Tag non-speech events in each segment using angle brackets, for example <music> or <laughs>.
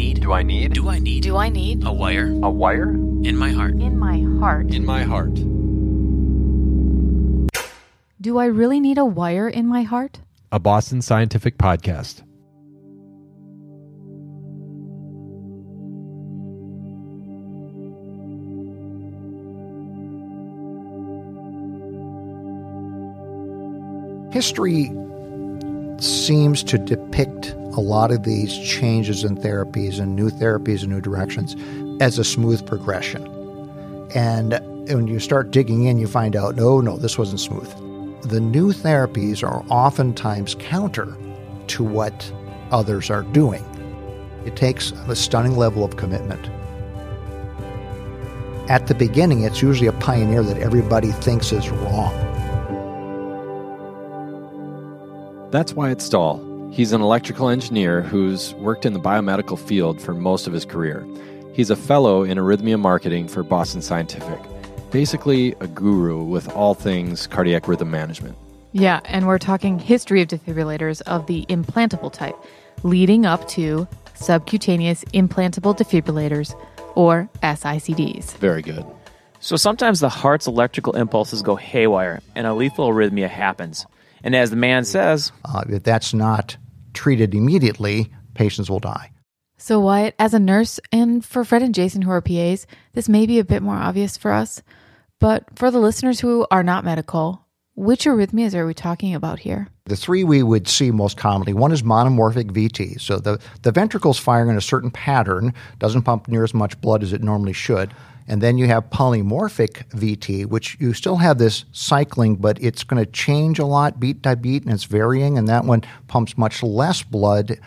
need? Do I need? Do I need? Do I need A wire A wire? in my heart. in my heart? In my heart. Do I really need a wire in my heart? A Boston Scientific podcast. History seems to depict a lot of these changes in therapies and new therapies and new directions as a smooth progression. And when you start digging in, you find out, no, no, this wasn't smooth. The new therapies are oftentimes counter to what others are doing. It takes a stunning level of commitment. At the beginning, it's usually a pioneer that everybody thinks is wrong. That's Wyatt Stahl. He's an electrical engineer who's worked in the biomedical field for most of his career. He's a fellow in arrhythmia marketing for Boston Scientific. Basically, a guru with all things cardiac rhythm management. Yeah, and we're talking history of defibrillators of the implantable type, leading up to subcutaneous implantable defibrillators, or SICDs. Very good. So sometimes the heart's electrical impulses go haywire and a lethal arrhythmia happens. And as the man says, Uh, if that's not treated immediately, patients will die. So, Wyatt, as a nurse, and for Fred and Jason who are PAs, this may be a bit more obvious for us, but for the listeners who are not medical, which arrhythmias are we talking about here? The three we would see most commonly one is monomorphic VT. So the, the ventricle's firing in a certain pattern, doesn't pump near as much blood as it normally should. And then you have polymorphic VT, which you still have this cycling, but it's going to change a lot beat by beat and it's varying. And that one pumps much less blood.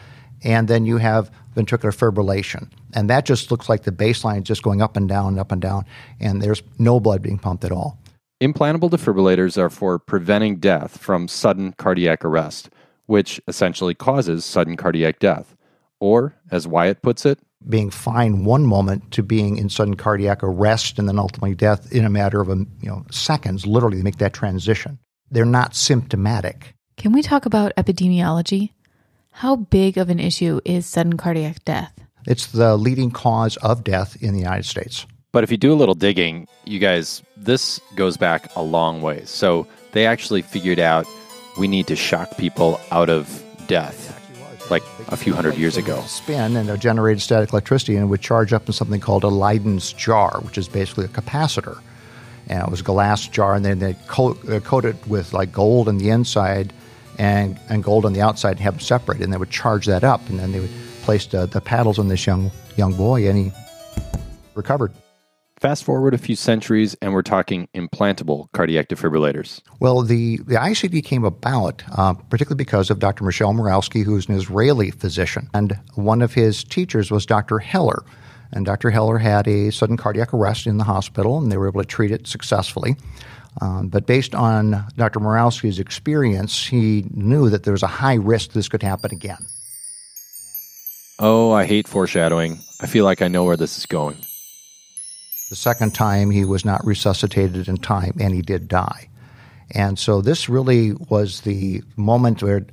And then you have ventricular fibrillation. And that just looks like the baseline is just going up and down and up and down. And there's no blood being pumped at all. Implantable defibrillators are for preventing death from sudden cardiac arrest, which essentially causes sudden cardiac death. Or, as Wyatt puts it, being fine one moment to being in sudden cardiac arrest and then ultimately death in a matter of a, you know seconds literally to make that transition they're not symptomatic Can we talk about epidemiology? How big of an issue is sudden cardiac death? it's the leading cause of death in the united states But if you do a little digging, you guys, this goes back a long way. So they actually figured out we need to shock people out of death like a few hundred years ago. spin and it generated static electricity and it would charge up in something called a Leiden's jar which is basically a capacitor and it was a glass jar and then they coat, uh, coat it with like gold on the inside and, and gold on the outside and have them separate. and they would charge that up and then they would place the, the paddles on this young young boy and he recovered Fast forward a few centuries, and we're talking implantable cardiac defibrillators. Well, the, the ICD came about uh, particularly because of Dr. Michel Mirowski, who's an Israeli physician. And one of his teachers was Dr. Heller. And Dr. Heller had a sudden cardiac arrest in the hospital, and they were able to treat it successfully. Um, but based on Dr. Mirowski's experience, he knew that there was a high risk this could happen again. Oh, I hate foreshadowing. I feel like I know where this is going. The second time, he was not resuscitated in time, and he did die. And so this really was the moment where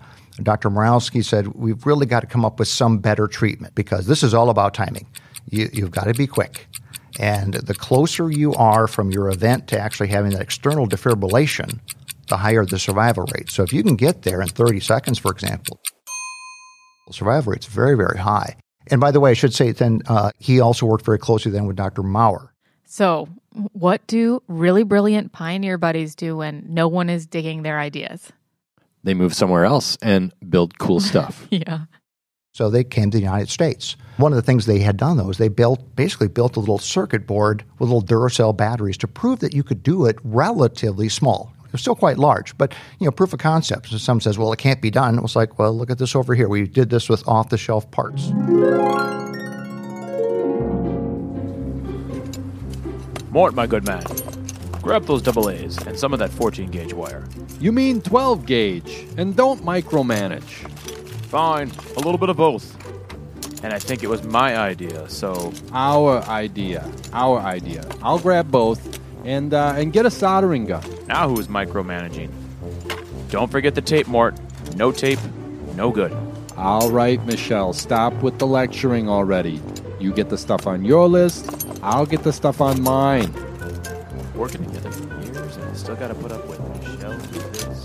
Dr. Mirowski said, We've really got to come up with some better treatment because this is all about timing. You, you've got to be quick. And the closer you are from your event to actually having that external defibrillation, the higher the survival rate. So if you can get there in 30 seconds, for example, survival rate's very, very high. And by the way, I should say then uh, he also worked very closely then with Dr. Mower. So, what do really brilliant pioneer buddies do when no one is digging their ideas? They move somewhere else and build cool <laughs> stuff. Yeah. So they came to the United States. One of the things they had done though is they built basically built a little circuit board with little Duracell batteries to prove that you could do it relatively small. It was still quite large, but you know, proof of concept. So some says, well, it can't be done. It was like, well, look at this over here. We did this with off the shelf parts. Mort, my good man, grab those double A's and some of that 14 gauge wire. You mean 12 gauge, and don't micromanage. Fine, a little bit of both. And I think it was my idea, so Our idea. Our idea. I'll grab both and uh, and get a soldering gun. now who's micromanaging? Don't forget the tape, Mort. No tape, no good. All right, Michel, stop with the lecturing already. You get the stuff on your list, I'll get the stuff on mine. Working together for years, and I still got to put up with Michel this.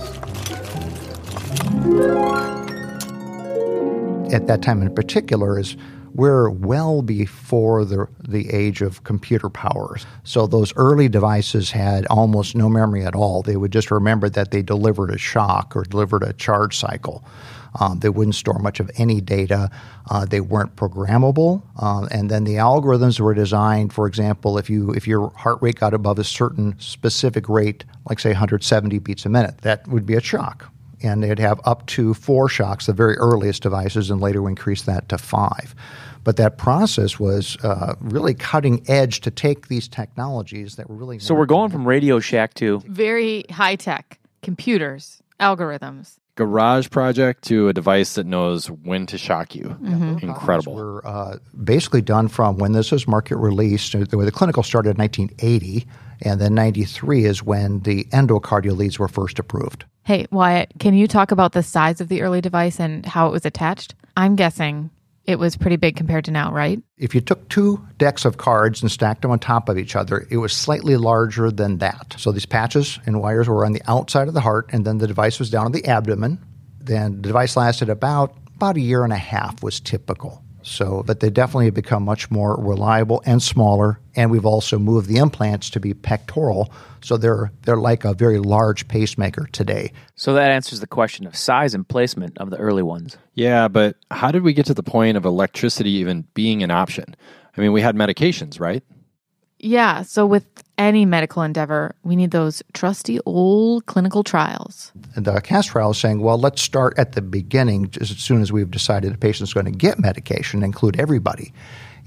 At that time in particular, is we're well before the, the age of computer powers. So those early devices had almost no memory at all. They would just remember that they delivered a shock or delivered a charge cycle. Um, they wouldn't store much of any data. Uh, they weren't programmable, uh, and then the algorithms were designed. For example, if you if your heart rate got above a certain specific rate, like say 170 beats a minute, that would be a shock and they'd have up to four shocks, the very earliest devices, and later we increased that to five. But that process was uh, really cutting edge to take these technologies that were really. So we're going from Radio Shack to Very high tech computers, algorithms. Garage project to a device that knows when to shock you. Incredible. were uh, basically done from when this was market released. uh, The, the clinical started in 1980, and then 93 is when the endocardial leads were first approved. Hey, Wyatt, can you talk about the size of the early device and how it was attached? I'm guessing it was pretty big compared to now, right? If you took two decks of cards and stacked them on top of each other, it was slightly larger than that. So these patches and wires were on the outside of the heart, and then the device was down on the abdomen. Then the device lasted about about a year and a half was typical. So, but they definitely have become much more reliable and smaller. And we've also moved the implants to be pectoral, so they're they're like a very large pacemaker today. So that answers the question of size and placement of the early ones. Yeah, but how did we get to the point of electricity even being an option? I mean, we had medications, right? Yeah, so with any medical endeavor, we need those trusty old clinical trials. The CAST trial is saying, well, let's start at the beginning, just as soon as we've decided the patient's going to get medication, include everybody.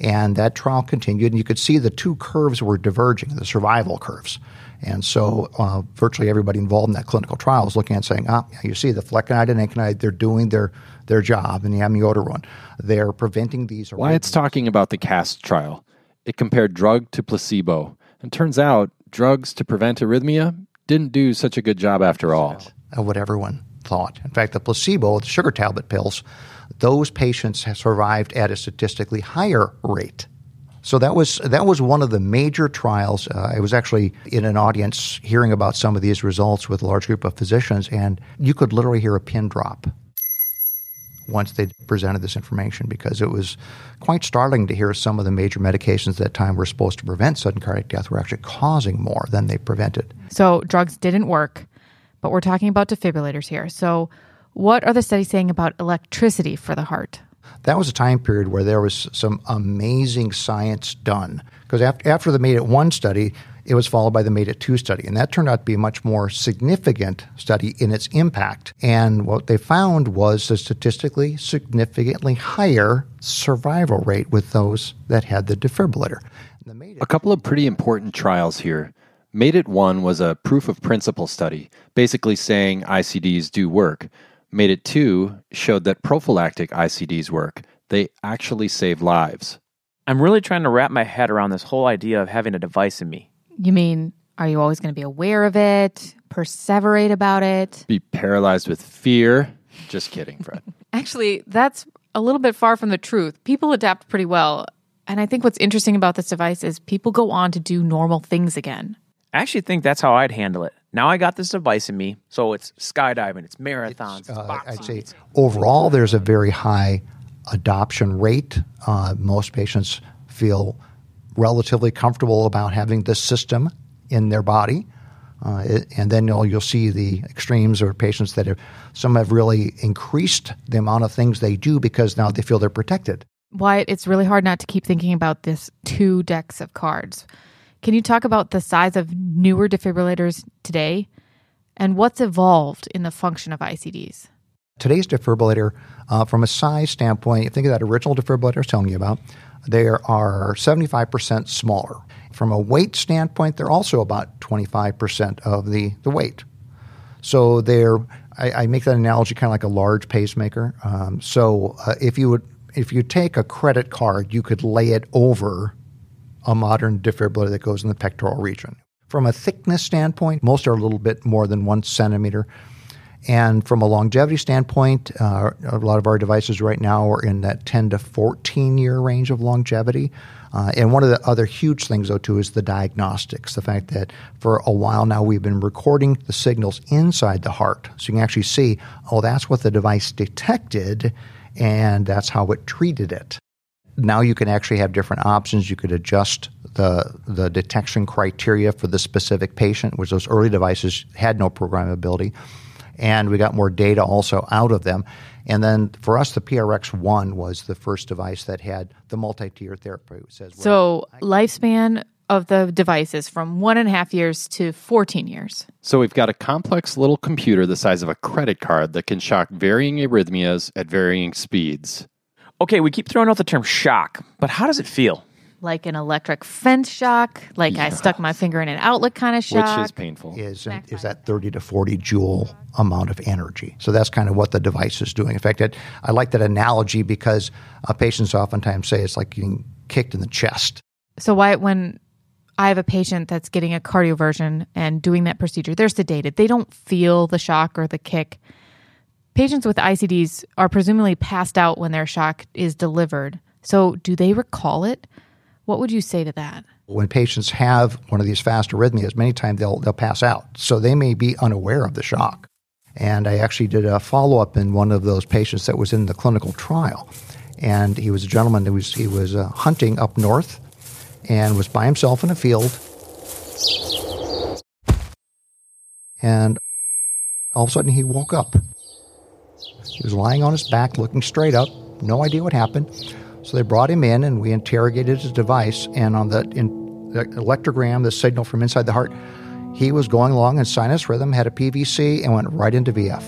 And that trial continued, and you could see the two curves were diverging, the survival curves. And so uh, virtually everybody involved in that clinical trial is looking at saying, ah, you see the flecainide and encainide, they're doing their, their job, in the amiodarone. They're preventing these. Wyatt's talking about the CAST trial. It compared drug to placebo. And turns out drugs to prevent arrhythmia didn't do such a good job after all. of what everyone thought. In fact, the placebo, the sugar tablet pills, those patients survived at a statistically higher rate. So that was that was one of the major trials. Uh, I was actually in an audience hearing about some of these results with a large group of physicians, and you could literally hear a pin drop once they presented this information because it was quite startling to hear some of the major medications at that time were supposed to prevent sudden cardiac death were actually causing more than they prevented. So drugs didn't work, but we're talking about defibrillators here. So, what are the studies saying about electricity for the heart? that was a time period where there was some amazing science done. Because after, after the MADIT 1 study, it was followed by the MADIT 2 study. And that turned out to be a much more significant study in its impact. And what they found was a statistically significantly higher survival rate with those that had the defibrillator. The MADIT A couple of pretty important trials here. MADIT 1 was a proof of principle study, basically saying ICDs do work. MADIT 2 showed that prophylactic ICDs work. They actually save lives. I'm really trying to wrap my head around this whole idea of having a device in me. You mean, are you always going to be aware of it, perseverate about it? Be paralyzed with fear. Just kidding, Fred. <laughs> Actually, that's a little bit far from the truth. People adapt pretty well. And I think what's interesting about this device is people go on to do normal things again. I actually think that's how I'd handle it. Now I got this device in me, so it's skydiving, it's marathons, it's, uh, boxing. I'd say it's- overall there's a very high adoption rate. Uh, most patients feel relatively comfortable about having this system in their body. Uh, it, and then you'll, you'll see the extremes or patients that have, some have really increased the amount of things they do because now they feel they're protected. Wyatt, it's really hard not to keep thinking about this two decks of cards. Can you talk about the size of newer defibrillators today and what's evolved in the function of ICDs? Today's defibrillator, uh, from a size standpoint, you think of that original defibrillator I was telling you about, they are 75% smaller. From a weight standpoint, they're also about 25% of the, the weight. So they're, I, I make that analogy kind of like a large pacemaker. Um, so uh, if you would, if you take a credit card, you could lay it over a modern defibrillator that goes in the pectoral region. From a thickness standpoint, most are a little bit more than one centimeter. And from a longevity standpoint, uh, a lot of our devices right now are in that 10 to 14 year range of longevity. Uh, and one of the other huge things, though, too, is the diagnostics. The fact that for a while now we've been recording the signals inside the heart. So you can actually see, oh, that's what the device detected, and that's how it treated it. Now you can actually have different options. You could adjust the, the detection criteria for the specific patient, which those early devices had no programmability and we got more data also out of them. And then for us, the PRX1 was the first device that had the multi-tier therapy. It says, so lifespan of the devices from one and a half years to 14 years. So we've got a complex little computer the size of a credit card that can shock varying arrhythmias at varying speeds. Okay, we keep throwing out the term shock, but how does it feel? Like an electric fence shock, like I stuck my finger in an outlet kind of shock. Which is painful. Is, is that 30 to 40 joule amount of energy. So that's kind of what the device is doing. In fact, it, I like that analogy because uh, patients oftentimes say it's like getting kicked in the chest. So why when I have a patient that's getting a cardioversion and doing that procedure, they're sedated. They don't feel the shock or the kick. Patients with ICDs are presumably passed out when their shock is delivered. So do they recall it? What would you say to that? When patients have one of these fast arrhythmias, many times they'll, they'll pass out. So they may be unaware of the shock. And I actually did a follow up in one of those patients that was in the clinical trial. And he was a gentleman that was, he was uh, hunting up north and was by himself in a field. And all of a sudden he woke up. He was lying on his back, looking straight up, no idea what happened. So they brought him in and we interrogated his device. And on the, in, the electrogram, the signal from inside the heart, he was going along in sinus rhythm, had a PVC, and went right into VF.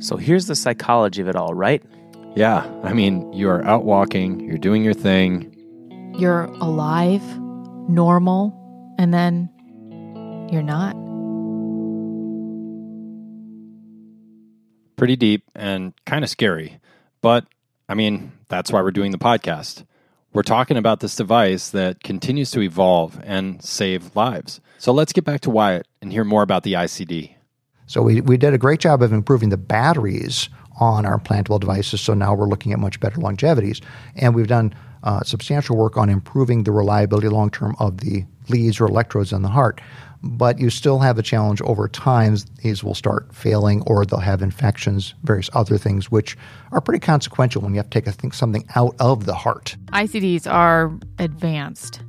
So here's the psychology of it all, right? Yeah. I mean, you are out walking, you're doing your thing, You're alive, normal, and then you're not. pretty deep and kind of scary. But I mean, that's why we're doing the podcast. We're talking about this device that continues to evolve and save lives. So let's get back to Wyatt and hear more about the ICD. So we, we did a great job of improving the batteries on our implantable devices. So now we're looking at much better longevities. And we've done uh, substantial work on improving the reliability long term of the leads or electrodes in the heart but you still have a challenge over time. These will start failing or they'll have infections, various other things, which are pretty consequential when you have to take think, something out of the heart. ICDs are advanced.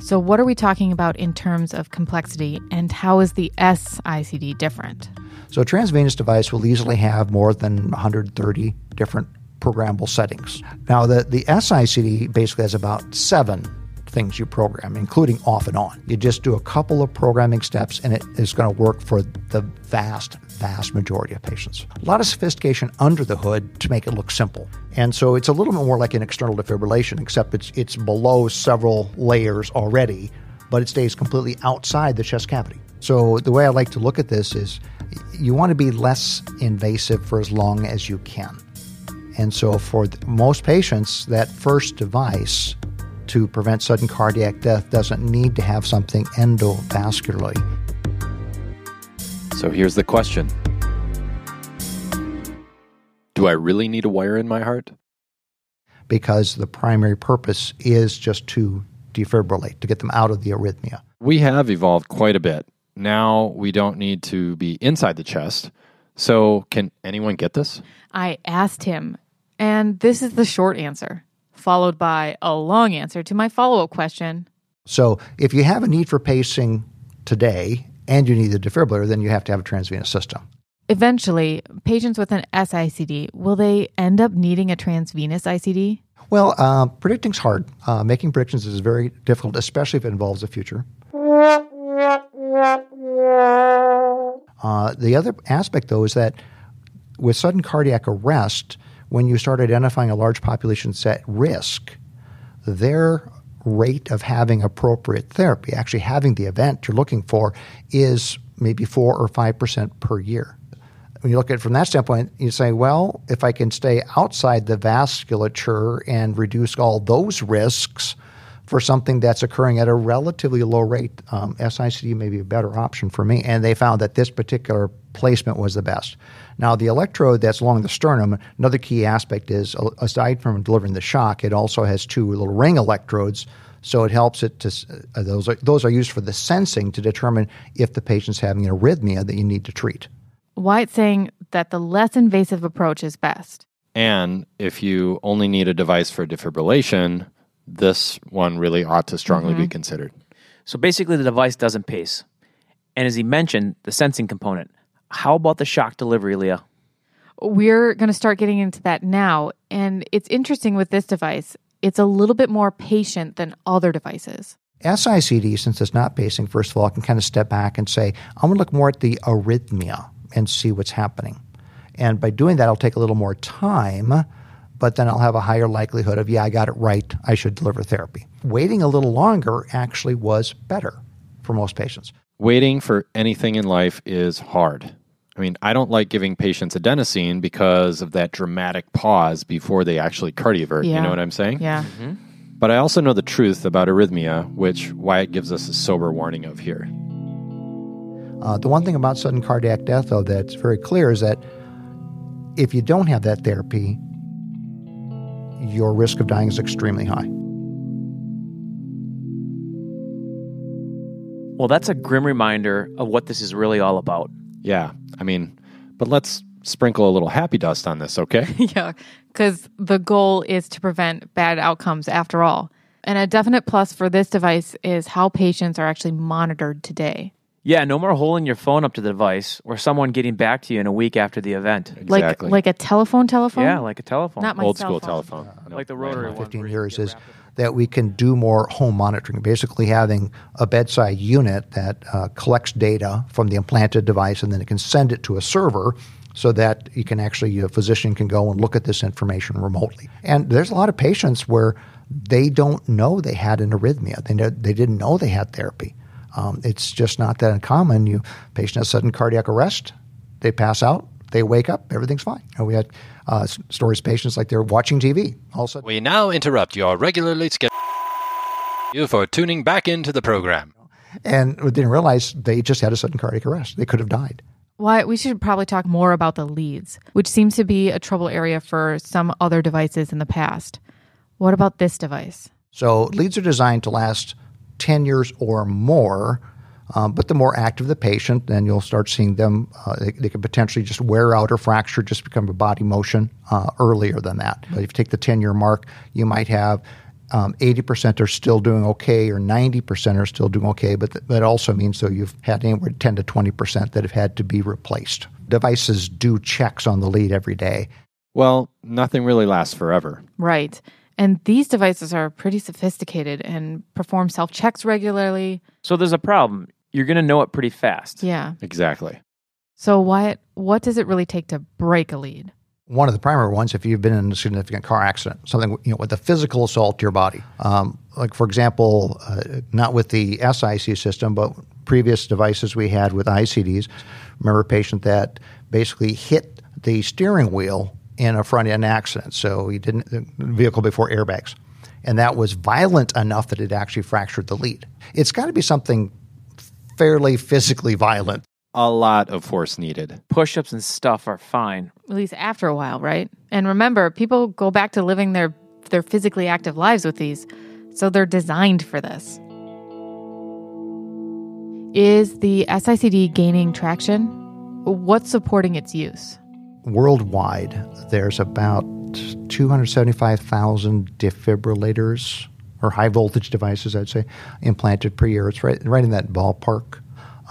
So, what are we talking about in terms of complexity, and how is the S-ICD different? So, a transvenous device will easily have more than 130 different programmable settings. Now, the, the S-ICD basically has about seven things you program, including off and on. You just do a couple of programming steps and it is going to work for the vast, vast majority of patients. A lot of sophistication under the hood to make it look simple. And so it's a little bit more like an external defibrillation, except it's, it's below several layers already, but it stays completely outside the chest cavity. So the way I like to look at this is you want to be less invasive for as long as you can. And so for most patients, that first device to prevent sudden cardiac death doesn't need to have something endovascularly. So here's the question Do I really need a wire in my heart? Because the primary purpose is just to defibrillate, to get them out of the arrhythmia. We have evolved quite a bit. Now we don't need to be inside the chest. So, can anyone get this? I asked him, and this is the short answer followed by a long answer to my follow up question. So, if you have a need for pacing today and you need the defibrillator, then you have to have a transvenous system. Eventually, patients with an SICD, will they end up needing a transvenous ICD? Well, uh, predicting's hard. Uh, making predictions is very difficult, especially if it involves the future. Uh, the other aspect, though, is that with sudden cardiac arrest, when you start identifying a large population at risk, their rate of having appropriate therapy, actually having the event you're looking for, is maybe 4 or 5% per year. When you look at it from that standpoint, you say, well, if I can stay outside the vasculature and reduce all those risks, for something that's occurring at a relatively low rate, um, SICD may be a better option for me. And they found that this particular placement was the best. Now, the electrode that's along the sternum, another key aspect is aside from delivering the shock, it also has two little ring electrodes. So it helps it to, uh, those, are, those are used for the sensing to determine if the patient's having an arrhythmia that you need to treat. Wyatt's saying that the less invasive approach is best. And if you only need a device for defibrillation, this one really ought to strongly be mm-hmm. considered. So basically, the device doesn't pace. And as he mentioned, the sensing component. How about the shock delivery, Leah? We're going to start getting into that now. And it's interesting with this device, it's a little bit more patient than other devices. SICD, since it's not pacing, first of all, I can kind of step back and say, I'm going to look more at the arrhythmia and see what's happening. And by doing that, I'll take a little more time, but then I'll have a higher likelihood of, yeah, I got it right. I should deliver therapy. Waiting a little longer actually was better for most patients. Waiting for anything in life is hard. I mean, I don't like giving patients adenosine because of that dramatic pause before they actually cardiovert. You know what I'm saying? Yeah. But I also know the truth about arrhythmia, which Wyatt gives us a sober warning of here. Uh, the one thing about sudden cardiac death, though, that's very clear is that if you don't have that therapy, your risk of dying is extremely high. Well, that's a grim reminder of what this is really all about. Yeah. I mean, but let's sprinkle a little happy dust on this, okay? <laughs> yeah. Because the goal is to prevent bad outcomes after all. And a definite plus for this device is how patients are actually monitored today. Yeah, no more holding your phone up to the device or someone getting back to you in a week after the event. Exactly. Like like a telephone telephone? Yeah, like a telephone. Not my Old cell school phone. telephone. No. like the rotary one. 15 where you years get is wrapped that we can do more home monitoring, basically having a bedside unit that uh, collects data from the implanted device and then it can send it to a server so that you can actually, a physician can go and look at this information remotely. And there's a lot of patients where they don't know they had an arrhythmia. They, know, they didn't know they had therapy. Um, it's just not that uncommon. You patient has sudden cardiac arrest, they pass out, they wake up, everything's fine. And we had uh, stories of patients like they're watching TV. All of a sudden, We now interrupt your regularly scheduled you for tuning back into the program. and we didn't realize they just had a sudden cardiac arrest. They could have died. Wyatt we should probably talk more about the leads, which seems to be a trouble area for some other devices in the past. What about this device? So leads are designed to last 10 years or more. Um, but the more active the patient, then you'll start seeing them. Uh, they, they could potentially just wear out or fracture, just become a body motion uh, earlier than that. But if you take the 10 year mark, you might have um, 80% are still doing okay or 90% are still doing okay. But th- that also means, though, you've had anywhere 10 to 20% that have had to be replaced. Devices do checks on the lead every day. Well, nothing really lasts forever. Right. And these devices are pretty sophisticated and perform self checks regularly. So there's a problem. You're going to know it pretty fast. Yeah. Exactly. So, Wyatt, what does it really take to break a lead? one of the primary ones if you've been in a significant car accident, something you know with a physical assault to your body. Um, like for example, uh, not with the SIC system, but previous devices we had with ICDs. Remember a patient that basically hit the steering wheel in a front end accident, so he didn't the vehicle before airbags, and that was violent enough that it actually fractured the lead. It's got to be something fairly physically violent A lot of force needed. Push ups and stuff are fine. At least after a while, right? And remember, people go back to living their their physically active lives with these. So they're designed for this. Is the SICD gaining traction? What's supporting its use? Worldwide, there's about 275,000 defibrillators or high voltage devices, I'd say, implanted per year. It's right, right in that ballpark.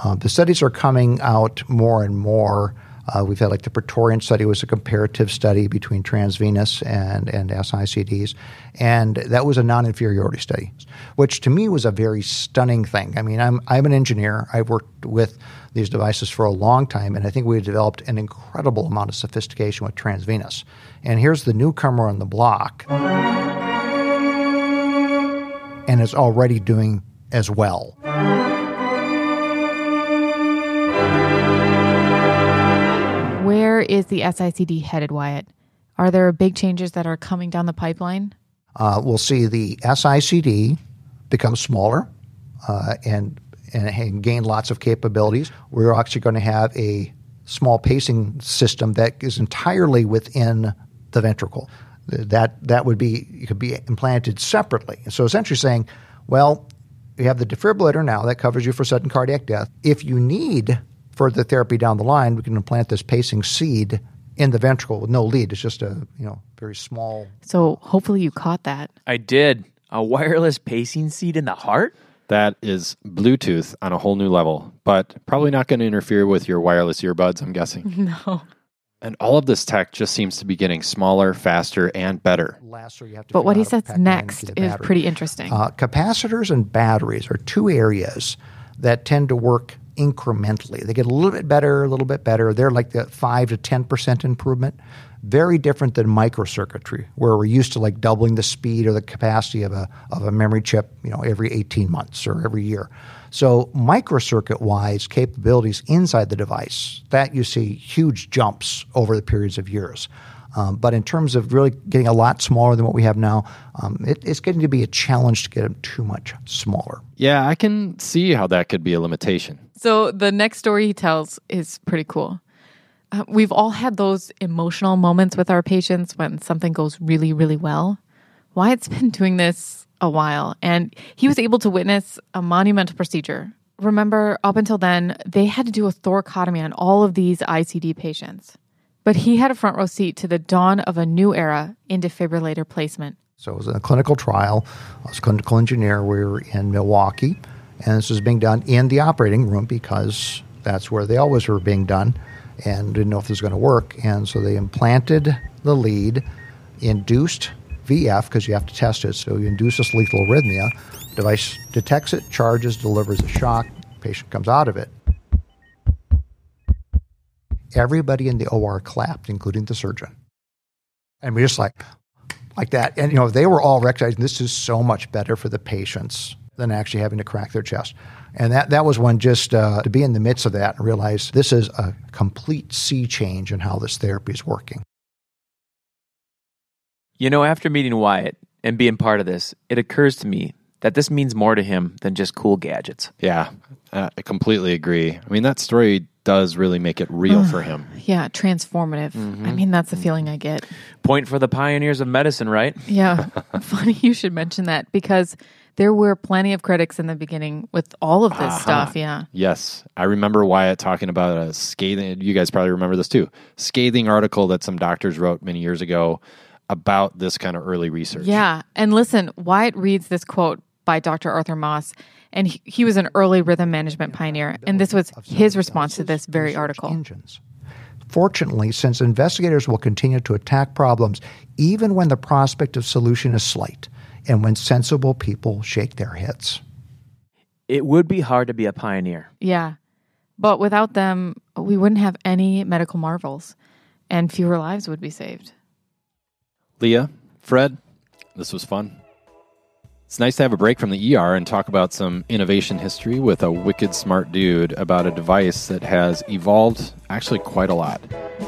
Uh, the studies are coming out more and more. Uh, we've had like the Praetorian study was a comparative study between transvenous and, and SICDs, and that was a non-inferiority study, which to me was a very stunning thing. I mean, I'm, I'm an engineer. I've worked with these devices for a long time, and I think we've developed an incredible amount of sophistication with transvenous. And here's the newcomer on the block, and it's already doing as well. Where is the SICD headed, Wyatt? Are there big changes that are coming down the pipeline? Uh, we'll see the SICD become smaller uh, and, and, and gain lots of capabilities. We're actually going to have a small pacing system that is entirely within the ventricle. That that would be could be implanted separately. So essentially saying, well, you have the defibrillator now that covers you for sudden cardiac death. If you need further therapy down the line, we can implant this pacing seed in the ventricle with no lead. It's just a you know very small. So hopefully you caught that. I did. A wireless pacing seed in the heart? That is Bluetooth on a whole new level, but probably not going to interfere with your wireless earbuds, I'm guessing. <laughs> No. And all of this tech just seems to be getting smaller, faster, and better. Laster, you have to But what he out how to says next is pretty interesting. Uh, capacitors and batteries are two areas that tend to work incrementally. They get a little bit better, a little bit better. They're like the five to ten percent improvement. Very different than microcircuitry, where we're used to like doubling the speed or the capacity of a of a memory chip, you know, every eighteen months or every year. So microcircuit wise capabilities inside the device, that you see huge jumps over the periods of years. Um, but in terms of really getting a lot smaller than what we have now, um, it, it's getting to be a challenge to get them too much smaller. Yeah, I can see how that could be a limitation. So the next story he tells is pretty cool. Uh, we've all had those emotional moments with our patients when something goes really, really well. Wyatt's <laughs> been doing this a while, and he was able to witness a monumental procedure. Remember, up until then, they had to do a thoracotomy on all of these ICD patients. But he had a front row seat to the dawn of a new era in defibrillator placement. So it was a clinical trial. I was a clinical engineer. We were in Milwaukee, and this was being done in the operating room because that's where they always were being done, and didn't know if this was going to work. And so they implanted the lead, induced VF because you have to test it. So you induce this lethal arrhythmia. Device detects it, charges, delivers a shock. Patient comes out of it. Everybody in the OR clapped, including the surgeon. And we just like, like that. And, you know, they were all recognizing this is so much better for the patients than actually having to crack their chest. And that, that was one just uh, to be in the midst of that and realize this is a complete sea change in how this therapy is working. You know, after meeting Wyatt and being part of this, it occurs to me that this means more to him than just cool gadgets. Yeah, I completely agree. I mean, that story does really make it real for him. Yeah, transformative. I mean, that's the feeling I get. Point for the pioneers of medicine, right? Yeah. <laughs> Funny you should mention that because there were plenty of critics in the beginning with all of this uh-huh. stuff. Yeah. Yes, I remember Wyatt talking about a scathing. You guys probably remember this too. Scathing article that some doctors wrote many years ago about this kind of early research. Yeah. And listen, Wyatt reads this quote by Dr. Arthur Moss, and he, he was an early rhythm management pioneer. And this was his response to this very article. Engines. Fortunately, since investigators will continue to attack problems even when the prospect of solution is slight and when sensible people shake their heads. It would be hard to be a pioneer. Yeah. But without them, we wouldn't have any medical marvels and fewer lives would be saved. Leah, Fred, this was fun. It's nice to have a break from the ER and talk about some innovation history with a wicked smart dude about a device that has evolved actually quite a lot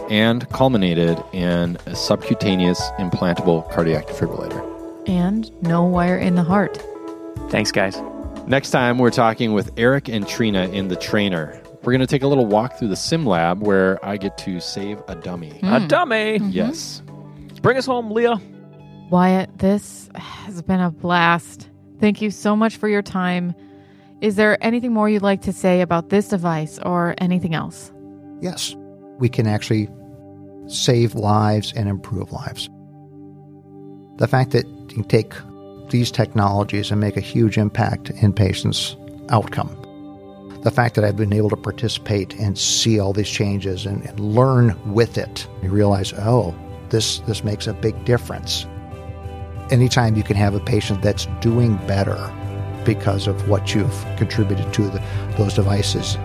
and culminated in a subcutaneous implantable cardiac defibrillator. And no wire in the heart. Thanks, guys. Next time, we're talking with Eric and Trina in The Trainer. We're going to take a little walk through the sim lab where I get to save a dummy. A mm. dummy. Mm-hmm. Yes. Bring us home, Leah. Wyatt, this has been a blast. Thank you so much for your time. Is there anything more you'd like to say about this device or anything else? Yes, we can actually save lives and improve lives. The fact that can take these technologies and make a huge impact in patients' outcome. The fact that I've been able to participate and see all these changes and, and learn with it, you realize, oh, this this makes a big difference. Anytime you can have a patient that's doing better because of what you've contributed to the, those devices,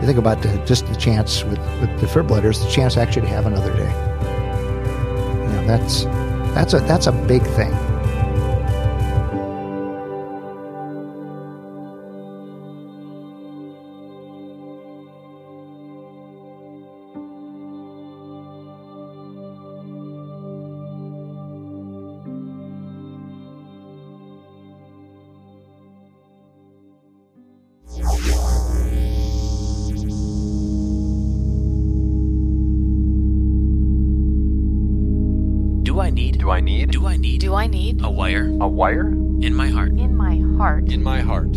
you think about the, just the chance with, with defibrillators, the chance actually to have another day. You know, that's that's a that's a big thing. Do I need? Do I need? Do I need a wire a wire in my heart? in my heart? in my heart?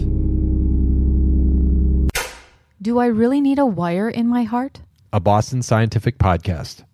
Do I really need a wire in my heart? A Boston Scientific podcast.